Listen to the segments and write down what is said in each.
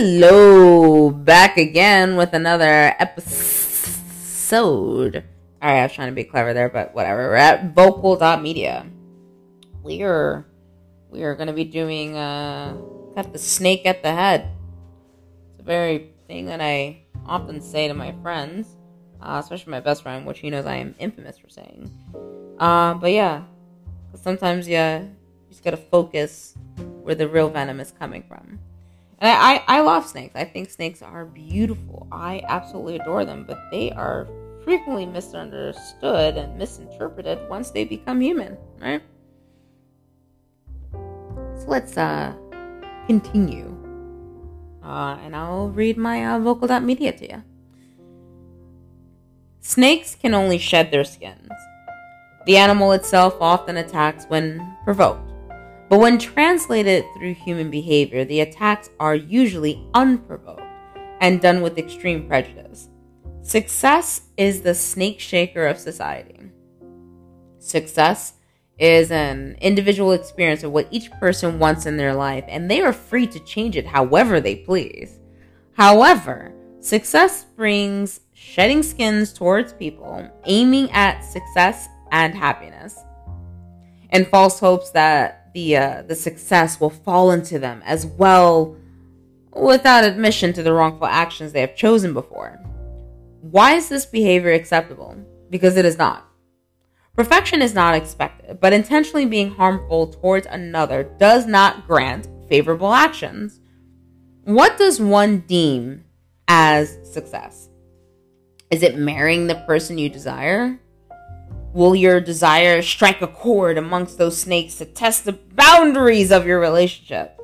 Hello, back again with another episode. All right, I was trying to be clever there, but whatever. We're at vocal.media. We are we are going to be doing uh got the snake at the head. It's a very thing that I often say to my friends, uh, especially my best friend, which he knows I am infamous for saying. Uh, but yeah, sometimes yeah, you just gotta focus where the real venom is coming from. And I, I, I love snakes. I think snakes are beautiful. I absolutely adore them, but they are frequently misunderstood and misinterpreted once they become human, right? So let's uh continue. Uh, and I'll read my uh, vocal.media to you. Snakes can only shed their skins. The animal itself often attacks when provoked. But when translated through human behavior, the attacks are usually unprovoked and done with extreme prejudice. Success is the snake shaker of society. Success is an individual experience of what each person wants in their life, and they are free to change it however they please. However, success brings shedding skins towards people, aiming at success and happiness, and false hopes that the uh, the success will fall into them as well without admission to the wrongful actions they have chosen before. Why is this behavior acceptable? Because it is not. Perfection is not expected, but intentionally being harmful towards another does not grant favorable actions. What does one deem as success? Is it marrying the person you desire? Will your desire strike a chord amongst those snakes to test the boundaries of your relationship?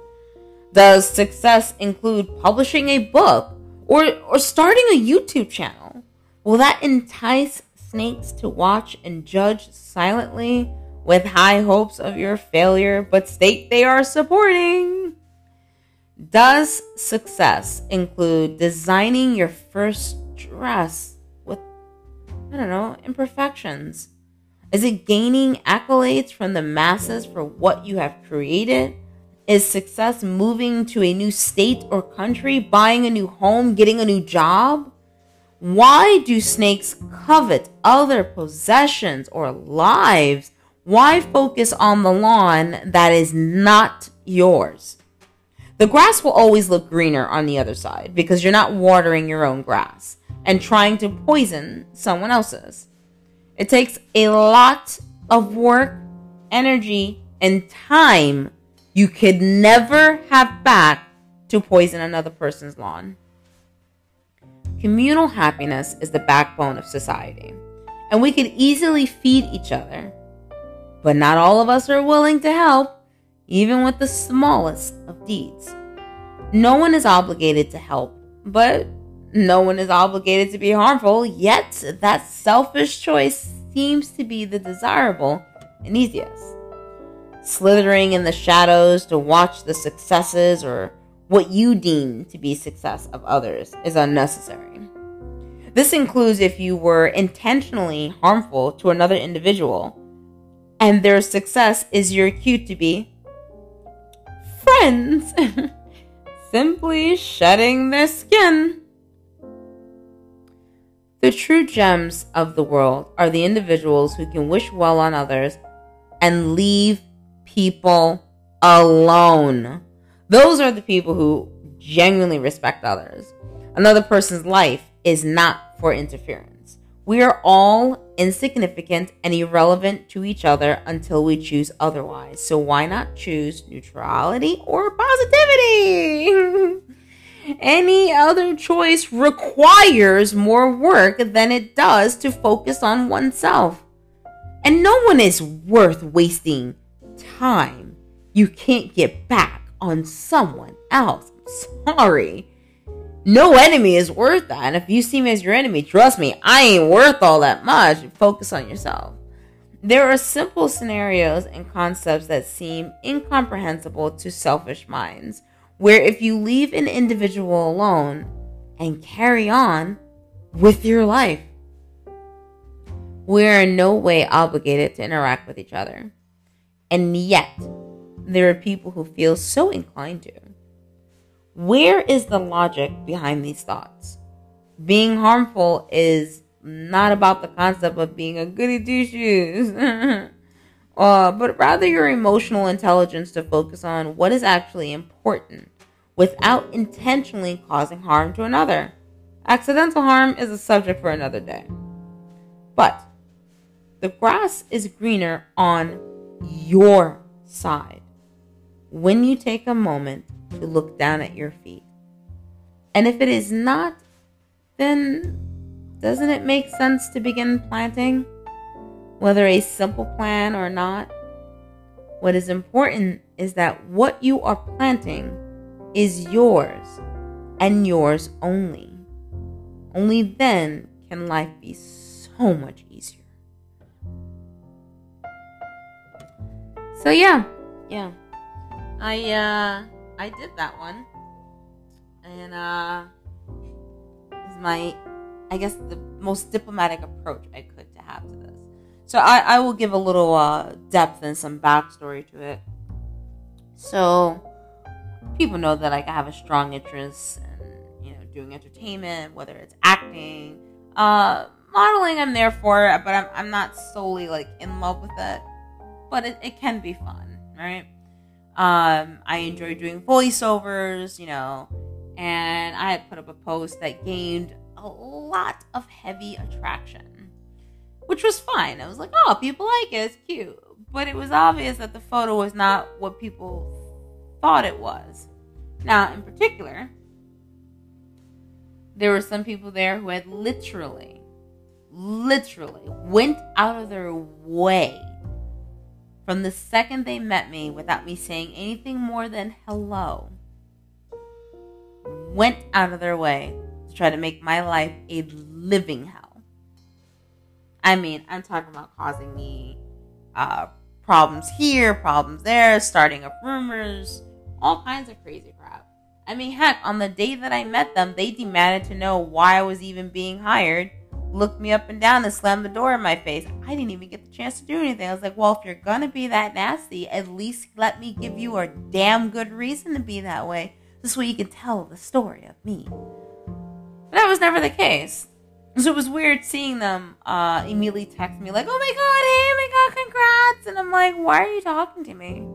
Does success include publishing a book or, or starting a YouTube channel? Will that entice snakes to watch and judge silently with high hopes of your failure but state they are supporting? Does success include designing your first dress with, I don't know, imperfections? Is it gaining accolades from the masses for what you have created? Is success moving to a new state or country, buying a new home, getting a new job? Why do snakes covet other possessions or lives? Why focus on the lawn that is not yours? The grass will always look greener on the other side because you're not watering your own grass and trying to poison someone else's. It takes a lot of work, energy, and time you could never have back to poison another person's lawn. Communal happiness is the backbone of society, and we could easily feed each other. But not all of us are willing to help, even with the smallest of deeds. No one is obligated to help, but no one is obligated to be harmful, yet that selfish choice seems to be the desirable and easiest. Slithering in the shadows to watch the successes or what you deem to be success of others is unnecessary. This includes if you were intentionally harmful to another individual and their success is your cue to be friends. Simply shedding their skin. The true gems of the world are the individuals who can wish well on others and leave people alone. Those are the people who genuinely respect others. Another person's life is not for interference. We are all insignificant and irrelevant to each other until we choose otherwise. So why not choose neutrality or positivity? Any other choice requires more work than it does to focus on oneself. And no one is worth wasting time you can't get back on someone else. I'm sorry. No enemy is worth that. And if you see me as your enemy, trust me, I ain't worth all that much. Focus on yourself. There are simple scenarios and concepts that seem incomprehensible to selfish minds where if you leave an individual alone and carry on with your life, we're in no way obligated to interact with each other. And yet, there are people who feel so inclined to. Where is the logic behind these thoughts? Being harmful is not about the concept of being a goody two shoes, uh, but rather your emotional intelligence to focus on what is actually important without intentionally causing harm to another. Accidental harm is a subject for another day. But the grass is greener on your side when you take a moment to look down at your feet. And if it is not, then doesn't it make sense to begin planting? Whether a simple plan or not, what is important is that what you are planting is yours and yours only. Only then can life be so much easier. So yeah, yeah. I uh I did that one. And uh is my I guess the most diplomatic approach I could to have to this. So I, I will give a little uh, depth and some backstory to it. So people know that like I have a strong interest in you know doing entertainment, whether it's acting, uh, modeling. I'm there for it, but I'm I'm not solely like in love with it. But it, it can be fun, right? Um, I enjoy doing voiceovers, you know, and I had put up a post that gained a lot of heavy attraction, which was fine. I was like, oh, people like it, it's cute. But it was obvious that the photo was not what people thought it was. Now, in particular, there were some people there who had literally, literally went out of their way from the second they met me without me saying anything more than hello. Went out of their way to try to make my life a living hell. I mean, I'm talking about causing me uh, problems here, problems there, starting up rumors, all kinds of crazy crap. I mean, heck, on the day that I met them, they demanded to know why I was even being hired, looked me up and down, and slammed the door in my face. I didn't even get the chance to do anything. I was like, well, if you're gonna be that nasty, at least let me give you a damn good reason to be that way. This way you can tell the story of me. But that was never the case. So it was weird seeing them uh, immediately text me, like, oh my god, hey, oh my god, congrats. And I'm like, why are you talking to me?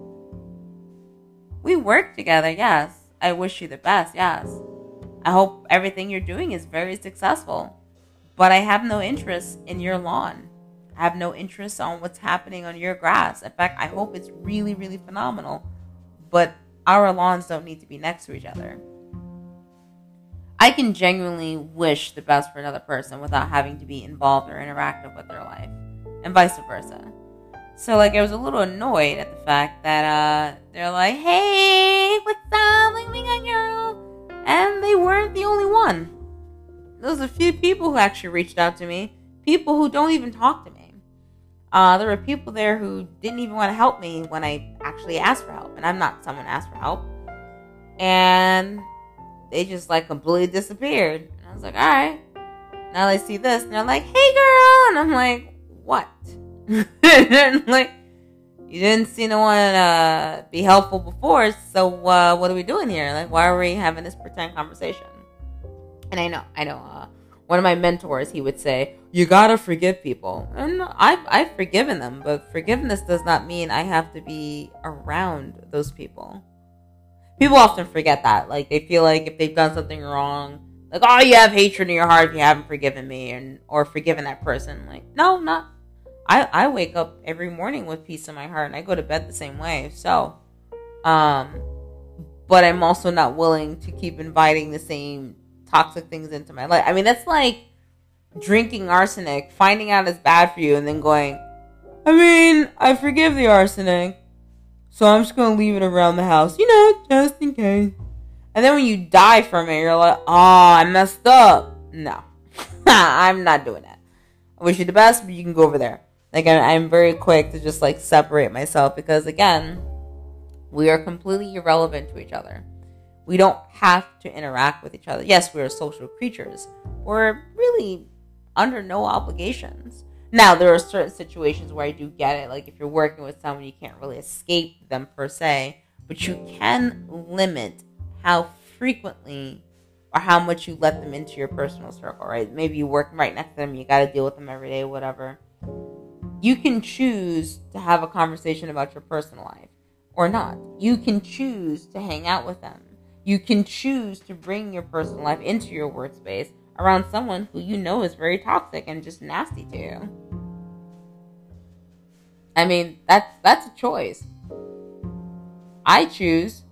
We work together, yes. I wish you the best, yes. I hope everything you're doing is very successful. But I have no interest in your lawn. I have no interest on what's happening on your grass. In fact, I hope it's really, really phenomenal. But our lawns don't need to be next to each other. I can genuinely wish the best for another person without having to be involved or interactive with their life, and vice versa. So like I was a little annoyed at the fact that uh they're like, "Hey, what's up, like my girl?" And they weren't the only one. There was a few people who actually reached out to me. People who don't even talk to me. Uh, there were people there who didn't even want to help me when I actually asked for help, and I'm not someone asked for help. And they just like completely disappeared. And I was like, all right. Now they see this, and they're like, "Hey, girl," and I'm like, "What?" like, you didn't see no one uh, be helpful before, so uh, what are we doing here? Like, why are we having this pretend conversation? And I know, I know, uh, one of my mentors, he would say, you gotta forgive people. And I've, I've forgiven them, but forgiveness does not mean I have to be around those people. People often forget that. Like, they feel like if they've done something wrong, like, oh, you have hatred in your heart if you haven't forgiven me and or forgiven that person. Like, no, not I, I wake up every morning with peace in my heart and I go to bed the same way. So, um, but I'm also not willing to keep inviting the same toxic things into my life. I mean, that's like drinking arsenic, finding out it's bad for you, and then going, I mean, I forgive the arsenic, so I'm just gonna leave it around the house, you know, just in case. And then when you die from it, you're like, oh, I messed up. No, I'm not doing that. I wish you the best, but you can go over there. Like I'm very quick to just like separate myself because again, we are completely irrelevant to each other. We don't have to interact with each other. Yes, we're social creatures. We're really under no obligations. Now, there are certain situations where I do get it. Like if you're working with someone, you can't really escape them per se, but you can limit how frequently or how much you let them into your personal circle, right? Maybe you work right next to them, you got to deal with them every day, whatever. You can choose to have a conversation about your personal life or not. You can choose to hang out with them. You can choose to bring your personal life into your workspace around someone who you know is very toxic and just nasty to you. I mean, that's that's a choice. I choose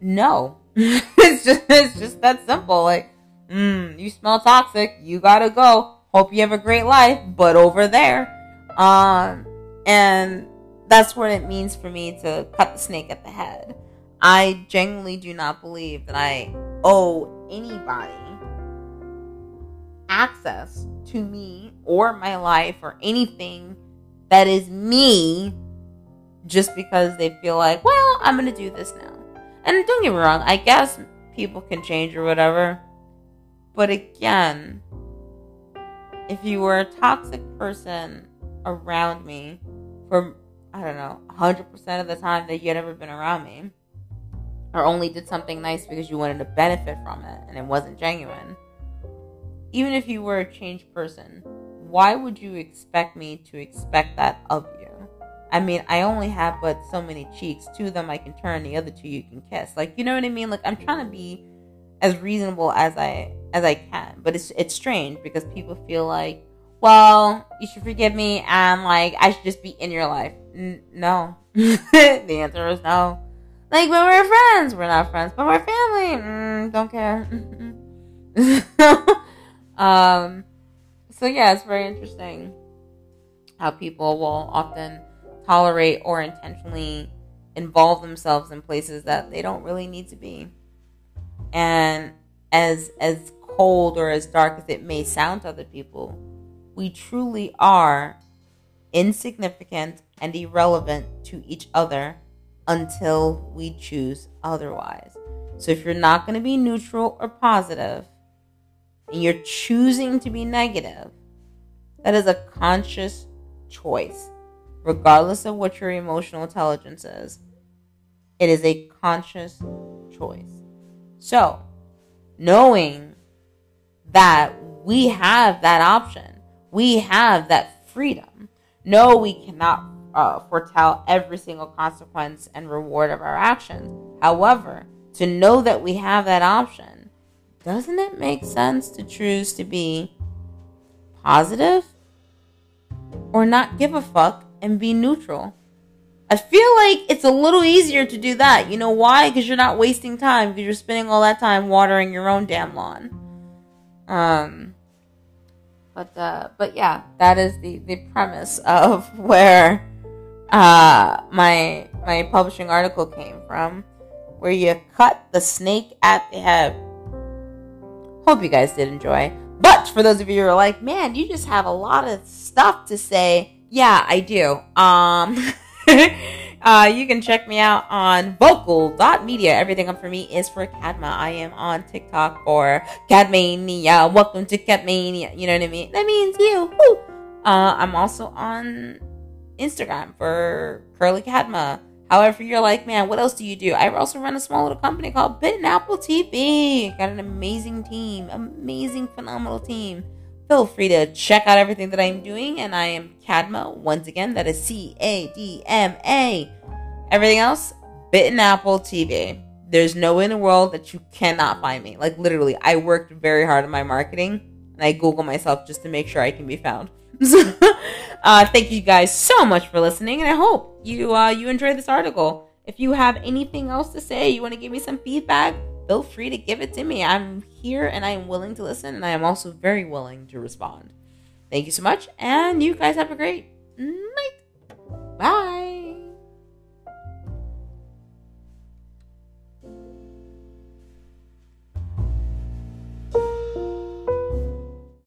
no. it's just it's just that simple. Like, mm, you smell toxic, you gotta go. Hope you have a great life, but over there. Um, and that's what it means for me to cut the snake at the head. I genuinely do not believe that I owe anybody access to me or my life or anything that is me just because they feel like, well, I'm going to do this now. And don't get me wrong, I guess people can change or whatever. But again, if you were a toxic person around me for, I don't know, 100% of the time that you had ever been around me, or only did something nice because you wanted to benefit from it and it wasn't genuine, even if you were a changed person, why would you expect me to expect that of you? I mean, I only have but so many cheeks. Two of them I can turn, the other two you can kiss. Like, you know what I mean? Like, I'm trying to be as reasonable as I as I can, but it's it's strange because people feel like, well, you should forgive me, and like I should just be in your life. N- no, the answer is no. Like when we're friends, we're not friends, but we're family. Mm, don't care. um, so yeah, it's very interesting how people will often tolerate or intentionally involve themselves in places that they don't really need to be. And as as cold or as dark as it may sound to other people, we truly are insignificant and irrelevant to each other until we choose otherwise. So if you're not going to be neutral or positive and you're choosing to be negative, that is a conscious choice regardless of what your emotional intelligence is. It is a conscious choice. So, knowing that we have that option, we have that freedom. No, we cannot uh, foretell every single consequence and reward of our actions. However, to know that we have that option, doesn't it make sense to choose to be positive or not give a fuck and be neutral. I feel like it's a little easier to do that. You know why? Because you're not wasting time because you're spending all that time watering your own damn lawn. Um, but uh, but yeah, that is the the premise of where uh my my publishing article came from, where you cut the snake at the head. Hope you guys did enjoy. But for those of you who are like, man, you just have a lot of stuff to say yeah, I do. Um, uh, you can check me out on vocal.media. Everything up for me is for Cadma. I am on TikTok for Cadmania. Welcome to Cadmania. You know what I mean? That means you. Uh, I'm also on Instagram for Curly Cadma. However, you're like, man, what else do you do? I also run a small little company called Bitten Apple TV. Got an amazing team, amazing, phenomenal team feel free to check out everything that I'm doing. And I am Cadma. Once again, that is C A D M A. Everything else, Bitten Apple TV. There's no way in the world that you cannot find me. Like, literally, I worked very hard on my marketing. And I Google myself just to make sure I can be found. uh, thank you guys so much for listening. And I hope you, uh, you enjoyed this article. If you have anything else to say, you want to give me some feedback, feel free to give it to me. I'm here and I am willing to listen, and I am also very willing to respond. Thank you so much, and you guys have a great night.